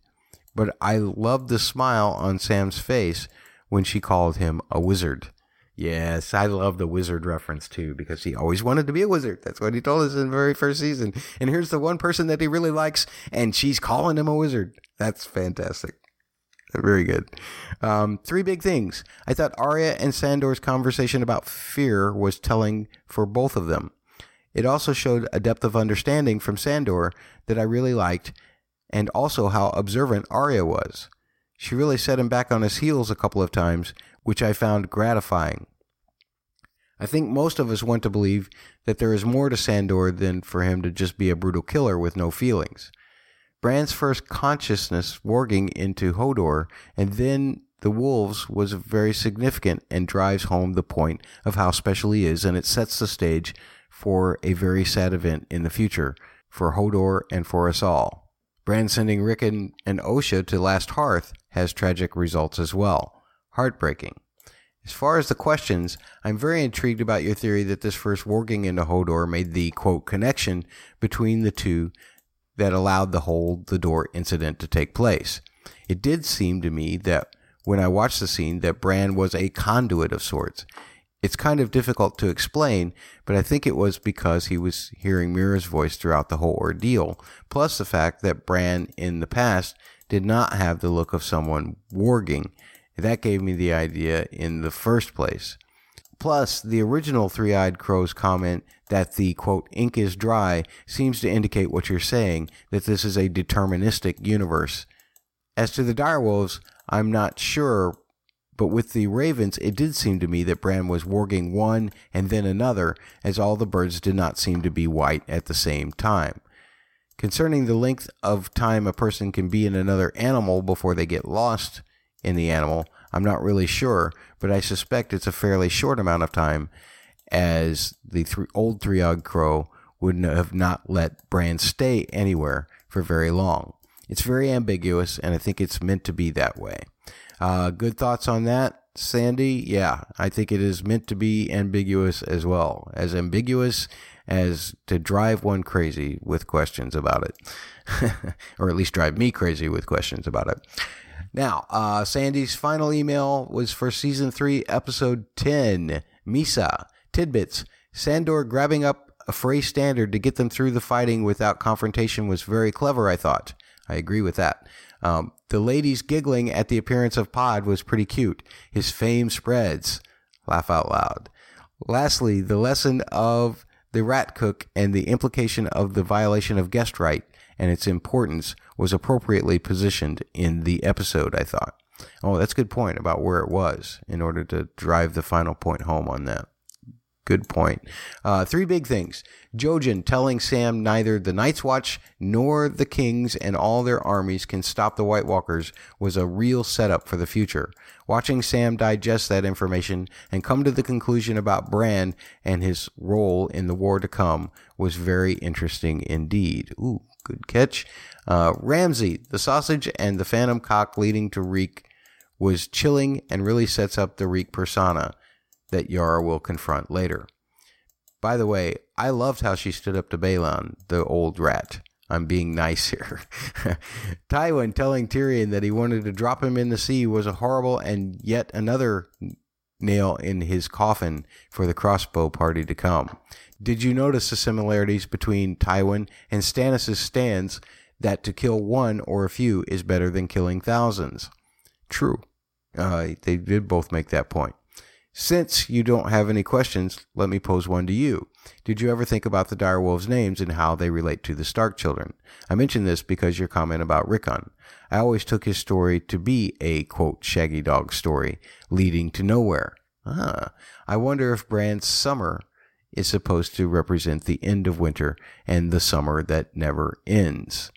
But I loved the smile on Sam's face when she called him a wizard. Yes, I love the wizard reference too because he always wanted to be a wizard. That's what he told us in the very first season. And here's the one person that he really likes, and she's calling him a wizard. That's fantastic. Very good. Um, three big things. I thought Arya and Sandor's conversation about fear was telling for both of them. It also showed a depth of understanding from Sandor that I really liked, and also how observant Arya was. She really set him back on his heels a couple of times, which I found gratifying. I think most of us want to believe that there is more to Sandor than for him to just be a brutal killer with no feelings. Bran's first consciousness warging into Hodor and then the wolves was very significant and drives home the point of how special he is, and it sets the stage for a very sad event in the future for Hodor and for us all. Bran sending Rickon and Osha to Last Hearth has tragic results as well. Heartbreaking. As far as the questions, I'm very intrigued about your theory that this first warging into Hodor made the quote connection between the two that allowed the hold the door incident to take place. It did seem to me that when I watched the scene that Bran was a conduit of sorts. It's kind of difficult to explain, but I think it was because he was hearing Meera's voice throughout the whole ordeal, plus the fact that Bran in the past did not have the look of someone warging. That gave me the idea in the first place. Plus, the original Three Eyed Crow's comment that the quote, ink is dry seems to indicate what you're saying, that this is a deterministic universe. As to the direwolves, I'm not sure, but with the ravens, it did seem to me that Bran was warging one and then another, as all the birds did not seem to be white at the same time. Concerning the length of time a person can be in another animal before they get lost in the animal, I'm not really sure, but I suspect it's a fairly short amount of time, as the th- old three-eyed crow would have not let Bran stay anywhere for very long. It's very ambiguous, and I think it's meant to be that way. Uh, good thoughts on that, Sandy? Yeah, I think it is meant to be ambiguous as well. As ambiguous as to drive one crazy with questions about it, *laughs* or at least drive me crazy with questions about it. Now, uh, Sandy's final email was for season three, episode 10. Mhysa tidbits. Sandor grabbing up a Frey standard to get them through the fighting without confrontation was very clever, I thought. I agree with that. Um, the ladies giggling at the appearance of Pod was pretty cute. His fame spreads. Laugh out loud. Lastly, the lesson of the rat cook and the implication of the violation of guest right and its importance was appropriately positioned in the episode, I thought. Oh, that's a good point about where it was in order to drive the final point home on that. Good point. Uh, three big things. Jojen telling Sam neither the Night's Watch nor the Kings and all their armies can stop the White Walkers was a real setup for the future. Watching Sam digest that information and come to the conclusion about Bran and his role in the war to come was very interesting indeed. Ooh, good catch. Uh, Ramsay, the sausage and the phantom cock leading to Reek was chilling and really sets up the Reek persona that Yara will confront later. By the way, I loved how she stood up to Balon, the old rat. I'm being nice here. *laughs* Tywin telling Tyrion that he wanted to drop him in the sea was a horrible and yet another nail in his coffin for the crossbow party to come. Did you notice the similarities between Tywin and Stannis' stands that to kill one or a few is better than killing thousands? True. Uh, they did both make that point. Since you don't have any questions, let me pose one to you. Did you ever think about the direwolves' names and how they relate to the Stark children? I mention this because your comment about Rickon. I always took his story to be a, quote, shaggy dog story, leading to nowhere. Ah, I wonder if Bran's summer is supposed to represent the end of winter and the summer that never ends.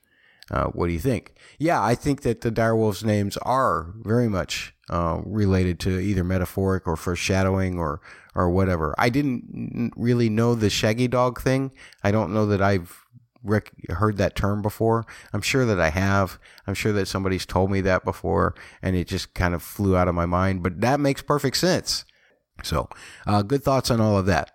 Uh, what do you think? Yeah, I think that the direwolves' names are very much uh, related to either metaphoric or foreshadowing or or whatever. I didn't really know the shaggy dog thing. I don't know that I've rec- heard that term before. I'm sure that I have. I'm sure that somebody's told me that before, and it just kind of flew out of my mind. But that makes perfect sense. So, uh, good thoughts on all of that.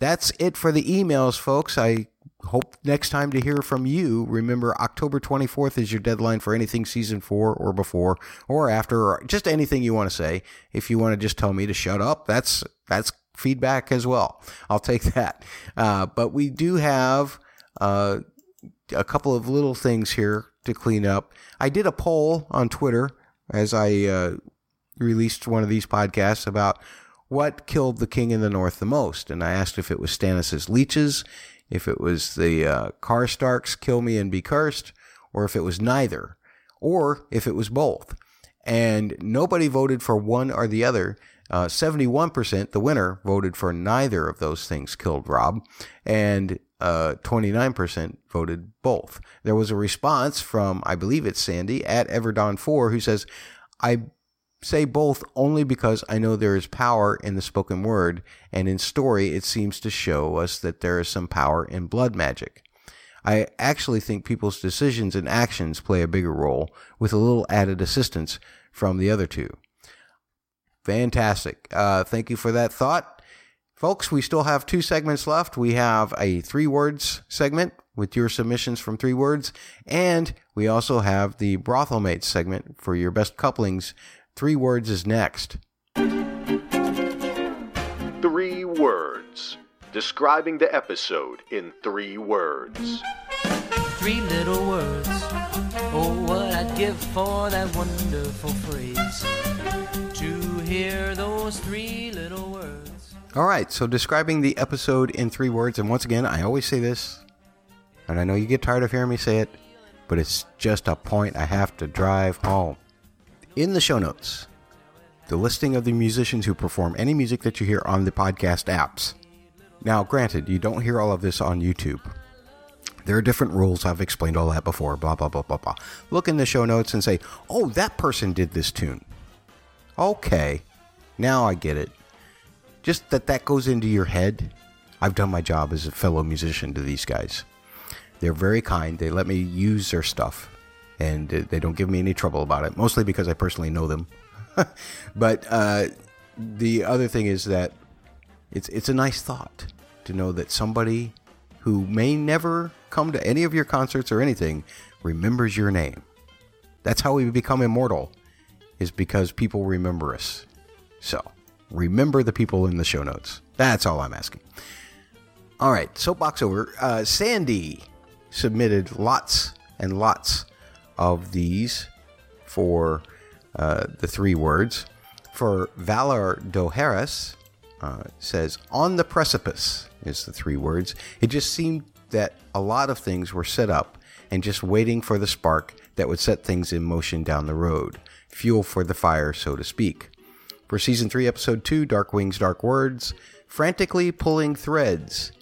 That's it for the emails, folks. I hope next time to hear from you. Remember, October 24th is your deadline for anything season four or before or after, or just anything you want to say. If you want to just tell me to shut up, that's that's feedback as well. I'll take that. Uh, but we do have uh, a couple of little things here to clean up. I did a poll on Twitter as I uh, released one of these podcasts about what killed the king in the north the most, and I asked if it was Stannis's leeches if it was the uh, Karstarks kill me and be cursed, or if it was neither, or if it was both. And nobody voted for one or the other. Uh, 71%, the winner, voted for neither of those things killed Robb, and uh, 29% voted both. There was a response from, I believe it's Sandy, at Everdon4, who says, I say both only because I know there is power in the spoken word, and in story it seems to show us that there is some power in blood magic. I actually think people's decisions and actions play a bigger role, with a little added assistance from the other two. Fantastic. Uh, thank you for that thought. Folks, we still have two segments left. We have a three words segment with your submissions from three words, and we also have the brothel mates segment for your best couplings Three words is next. Three words. Describing the episode in three words. Three little words. Oh, what I'd give for that wonderful phrase. To hear those three little words. All right, so describing the episode in three words, and once again, I always say this, and I know you get tired of hearing me say it, but it's just a point I have to drive home. In the show notes, the listing of the musicians who perform any music that you hear on the podcast apps. Now, granted, you don't hear all of this on YouTube. There are different rules. I've explained all that before. Blah, blah, blah, blah, blah. Look in the show notes and say, oh, that person did this tune. Okay, now I get it. Just that that goes into your head. I've done my job as a fellow musician to these guys. They're very kind. They let me use their stuff and they don't give me any trouble about it. Mostly because I personally know them. *laughs* but uh, the other thing is that it's it's a nice thought to know that somebody who may never come to any of your concerts or anything remembers your name. That's how we become immortal, is because people remember us. So remember the people in the show notes. That's all I'm asking. All right, soapbox over. Uh, Sandy submitted lots and lots of these for uh, the three words. For Valar Dohaeris, uh, says, on the precipice is the three words. It just seemed that a lot of things were set up and just waiting for the spark that would set things in motion down the road. Fuel for the fire, so to speak. For season 3, episode 2, Dark Wings, Dark Words, frantically pulling threads.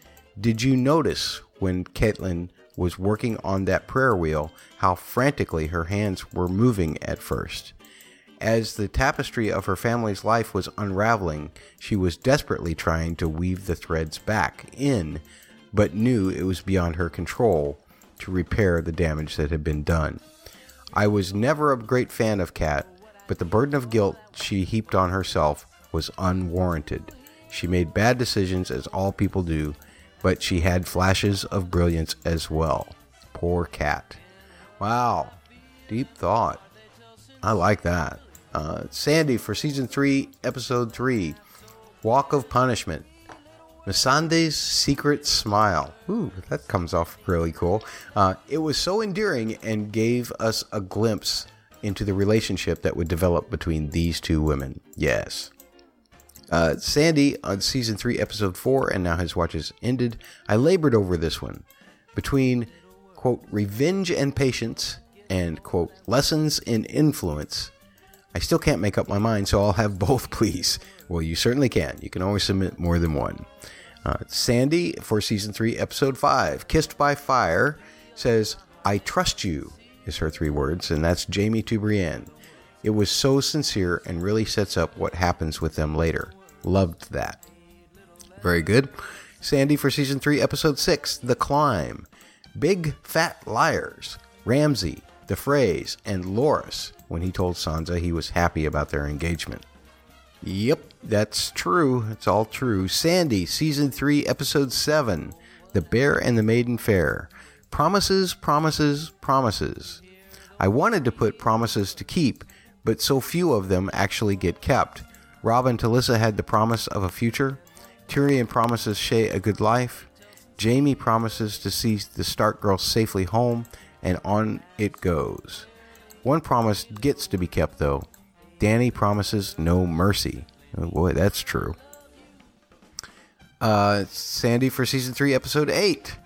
Did you notice when Catelyn was working on that prayer wheel, how frantically her hands were moving at first. As the tapestry of her family's life was unraveling, she was desperately trying to weave the threads back in, but knew it was beyond her control to repair the damage that had been done. I was never a great fan of Cat, but the burden of guilt she heaped on herself was unwarranted. She made bad decisions, as all people do, but she had flashes of brilliance as well. Poor cat. Wow. Deep thought. I like that. Uh, Sandy for season three, episode three, Walk of Punishment. Missandei's secret smile. Ooh, that comes off really cool. Uh, it was so endearing and gave us a glimpse into the relationship that would develop between these two women. Yes. Uh, Sandy on season three, episode four, and now his watch is ended. I labored over this one between quote revenge and patience and quote lessons in influence. I still can't make up my mind, so I'll have both, *laughs* please. Well, you certainly can. You can always submit more than one. Uh, Sandy for season three, episode five, Kissed by Fire, says, I trust you, is her three words, and that's Jaime to Brienne. It was so sincere and really sets up what happens with them later. Loved that. Very good. Sandy for season three, episode six, The Climb. Big Fat Liars. Ramsay, the phrase, and Loras when he told Sansa he was happy about their engagement. Yep, that's true. It's all true. Sandy, season 3, episode 7 The Bear and the Maiden Fair. Promises, promises, promises. I wanted to put promises to keep, but so few of them actually get kept. Robb and Talisa had the promise of a future. Tyrion promises Shae a good life. Jaime promises to see the Stark girl safely home, and on it goes. One promise gets to be kept, though. Dany promises no mercy. Oh boy, that's true. Uh, Sandy for season three, episode eight,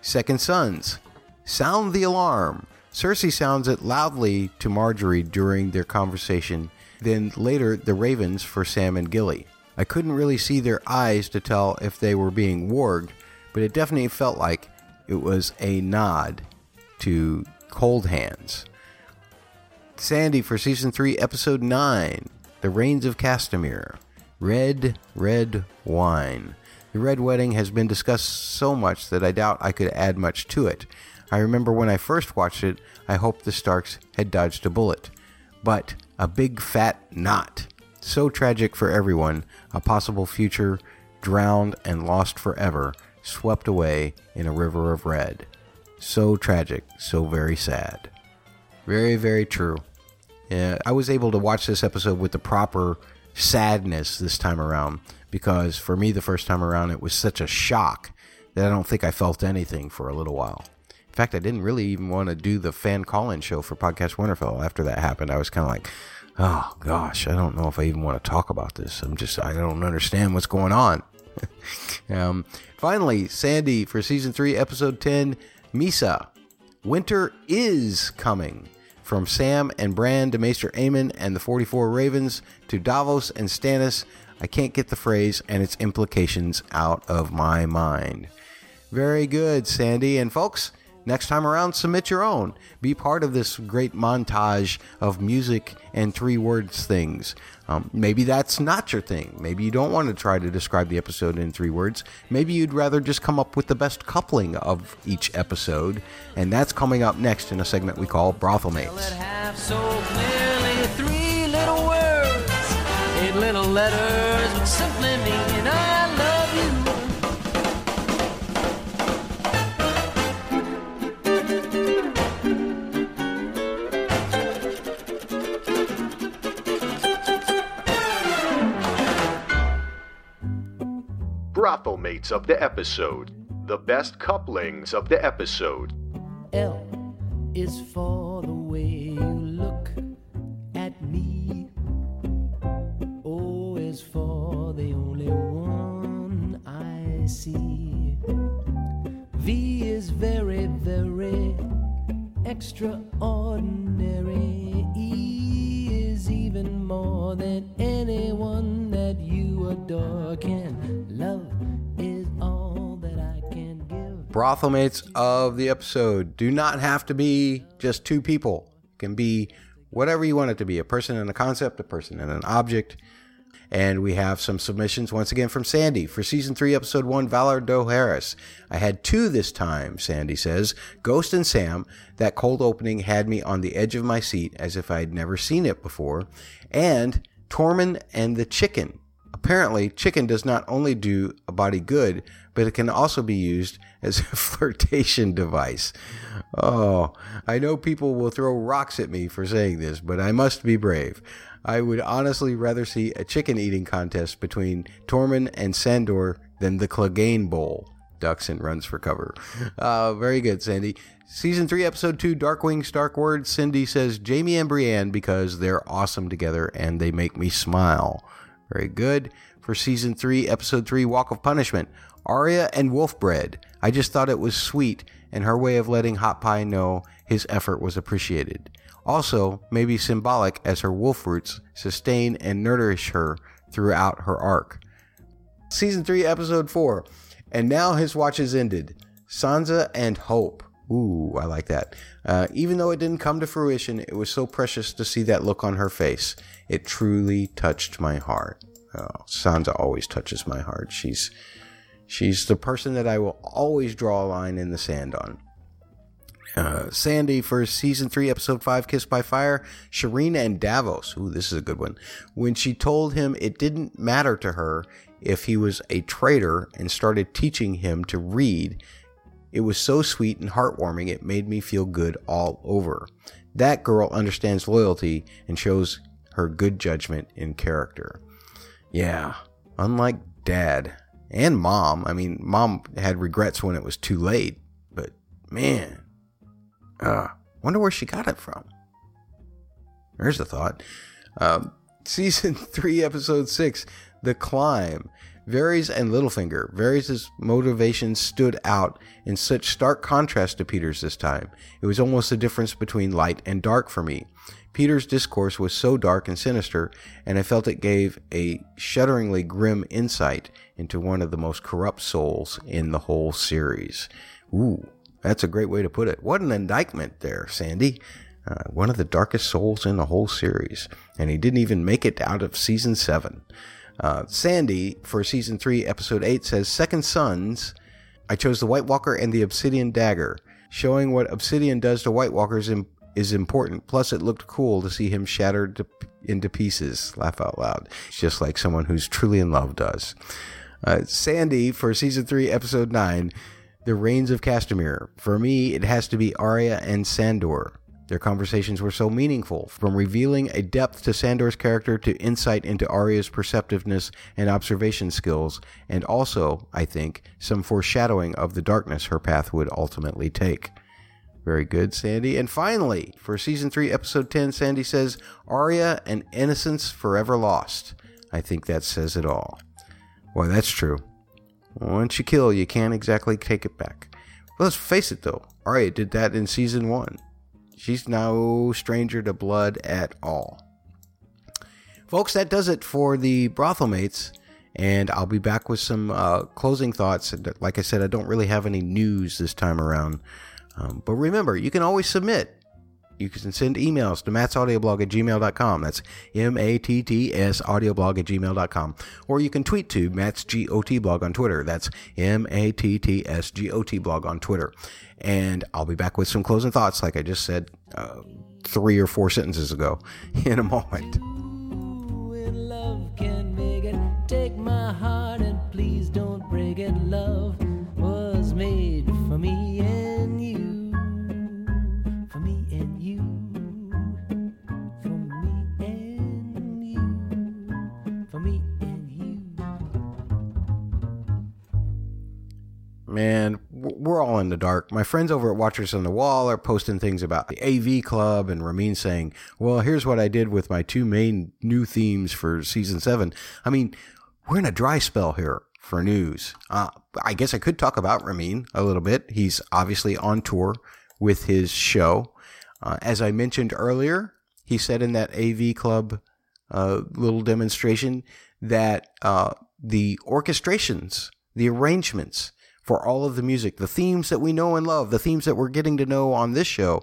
Second Sons. Sound the alarm. Cersei sounds it loudly to Margaery during their conversation. Then later, the ravens for Sam and Gilly. I couldn't really see their eyes to tell if they were being warged, but it definitely felt like it was a nod to Cold Hands. Sandy for season 3, episode 9 The Rains of Castamere. Red, red wine. The Red Wedding has been discussed so much that I doubt I could add much to it. I remember when I first watched it, I hoped the Starks had dodged a bullet. But a big fat knot. So tragic for everyone, a possible future drowned and lost forever, swept away in a river of red. So tragic, so very sad. Very, very true. Yeah, I was able to watch this episode with the proper sadness this time around because for me, the first time around, it was such a shock that I don't think I felt anything for a little while. In fact, I didn't really even want to do the fan call in show for Podcast Winterfell after that happened. I was kind of like, oh gosh, I don't know if I even want to talk about this. I'm just, I don't understand what's going on. *laughs* um, finally, Sandy for season three, episode 10 Mhysa. Winter is coming. From Sam and Bran to Maester Aemon and the 44 Ravens to Davos and Stannis, I can't get the phrase and its implications out of my mind. Very good, Sandy. And folks, Next time around, submit your own. Be part of this great montage of music and three words things. Um, maybe that's not your thing. Maybe you don't want to try to describe the episode in three words. Maybe you'd rather just come up with the best coupling of each episode. And that's coming up next in a segment we call Brothel Mates. little letters which simply mean brothel mates of the episode, the best couplings of the episode. L is for the way you look at me. O is for the only one I see. V is very, very extraordinary. E is even more than anyone that you adore can love brothel mates of the episode do not have to be just two people. It can be whatever you want it to be a person and a concept, a person and an object. And we have some submissions once again from Sandy for season three, episode one, Valar Dohaeris. I had two this time, Sandy says. Ghost and Sam. That cold opening had me on the edge of my seat as if I had never seen it before. And Tormund and the Chicken Apparently, chicken does not only do a body good, but it can also be used as a *laughs* flirtation device. Oh, I know people will throw rocks at me for saying this, but I must be brave. I would honestly rather see a chicken eating contest between Tormund and Sandor than the Clegane Bowl. Ducks and runs for cover. Uh, very good, Sandy. Season 3, Episode 2, Dark Wings Dark Words. Cindy says Jaime and Brienne because they're awesome together and they make me smile. Very good. For Season 3, Episode 3, Walk of Punishment. Arya and Wolfbread. I just thought it was sweet and her way of letting Hot Pie know his effort was appreciated. Also, maybe symbolic as her wolf roots sustain and nourish her throughout her arc. Season 3, Episode 4. And now his watch is ended. Sansa and Hope. Ooh, I like that. Uh, even though it didn't come to fruition, it was so precious to see that look on her face. It truly touched my heart. Oh, Sansa always touches my heart. She's she's the person that I will always draw a line in the sand on. Uh, Sandy for season three, episode five, Kiss by Fire. Shireen and Davos. Ooh, this is a good one. When she told him it didn't matter to her if he was a traitor and started teaching him to read, it was so sweet and heartwarming, it made me feel good all over. That girl understands loyalty and shows her good judgment in character. Yeah, unlike dad and mom. I mean, mom had regrets when it was too late, but man, uh, wonder where she got it from. There's a thought. Um, *laughs* season 3, episode 6, The Climb. Varys and Littlefinger. Varys' motivations stood out in such stark contrast to Petyr's this time. It was almost the difference between light and dark for me. Petyr's discourse was so dark and sinister, and I felt it gave a shudderingly grim insight into one of the most corrupt souls in the whole series. Ooh, that's a great way to put it. What an indictment there, Sandy. Uh, one of the darkest souls in the whole series, and he didn't even make it out of season seven. Uh, Sandy, for season 3, episode 8, says Second Sons. I chose the White Walker and the Obsidian Dagger. Showing what Obsidian does to White Walkers is important. Plus, it looked cool to see him shattered to, into pieces. Laugh out loud. Just like someone who's truly in love does. Uh, Sandy, for season 3, episode 9, The rains of Castamere. For me, it has to be Arya and Sandor. Their conversations were so meaningful, from revealing a depth to Sandor's character to insight into Arya's perceptiveness and observation skills, and also, I think, some foreshadowing of the darkness her path would ultimately take. Very good, Sandy. And finally, for season 3, episode 10, Sandy says, Arya and innocence forever lost. I think that says it all. Well, that's true. Once you kill, you can't exactly take it back. Well, let's face it, though. Arya did that in season 1. She's no stranger to blood at all. Folks, that does it for the brothel mates. And I'll be back with some uh, closing thoughts. Like I said, I don't really have any news this time around. Um, but remember, you can always submit. You can send emails to mattsaudioblog at gmail.com. That's M-A-T-T-S audioblog at gmail.com. Or you can tweet to Matt's G-O-T blog on Twitter. That's M-A-T-T-S G-O-T blog on Twitter. And I'll be back with some closing thoughts, like I just said uh, three or four sentences ago, *laughs* in a moment. Take my heart and please don't break it. Love Man, we're all in the dark. My friends over at Watchers on the Wall are posting things about the AV Club and Ramin saying, well, here's what I did with my two main new themes for season seven. I mean, we're in a dry spell here for news. Uh, I guess I could talk about Ramin a little bit. He's obviously on tour with his show. Uh, as I mentioned earlier, he said in that AV Club uh, little demonstration that uh, the orchestrations, the arrangements for all of the music, the themes that we know and love, the themes that we're getting to know on this show,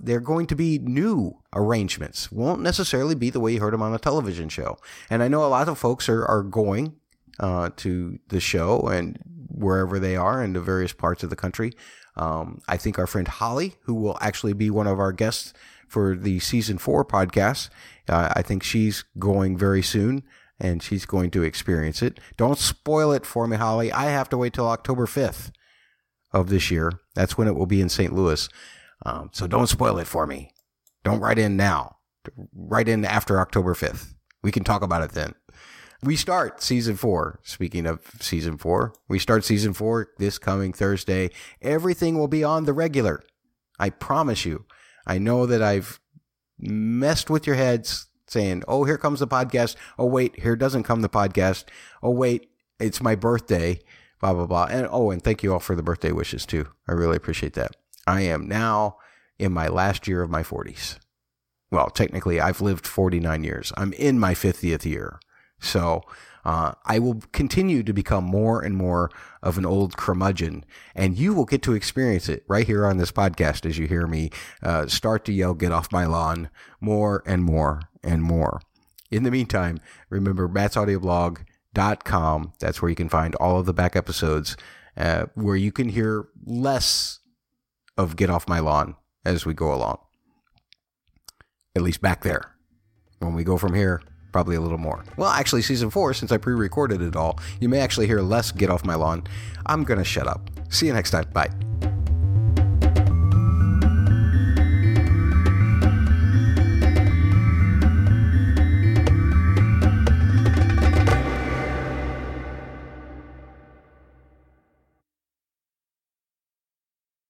they're going to be new arrangements. Won't necessarily be the way you heard them on a television show. And I know a lot of folks are, are going uh, to the show and wherever they are in the various parts of the country. Um, I think our friend Holly, who will actually be one of our guests for the season four podcast, uh, I think she's going very soon. And she's going to experience it. Don't spoil it for me, Holly. I have to wait till October 5th of this year. That's when it will be in St. Louis. Um, so don't spoil it for me. Don't write in now. Write in after October 5th. We can talk about it then. We start season four. Speaking of season four, we start season four this coming Thursday. Everything will be on the regular. I promise you. I know that I've messed with your heads saying, oh, here comes the podcast. Oh, wait, here doesn't come the podcast. Oh, wait, it's my birthday, blah, blah, blah. And oh, and thank you all for the birthday wishes too. I really appreciate that. I am now in my last year of my 40s. Well, technically, I've lived 49 years. I'm in my 50th year. So, uh, I will continue to become more and more of an old curmudgeon, and you will get to experience it right here on this podcast as you hear me uh, start to yell, Get off my lawn, more and more and more. In the meantime, remember mattsaudioblog.com. That's where you can find all of the back episodes uh, where you can hear less of Get Off My Lawn as we go along. At least back there. When we go from here, probably a little more. Well, actually, season four, since I pre recorded it all, you may actually hear less Get Off My Lawn. I'm going to shut up. See you next time. Bye.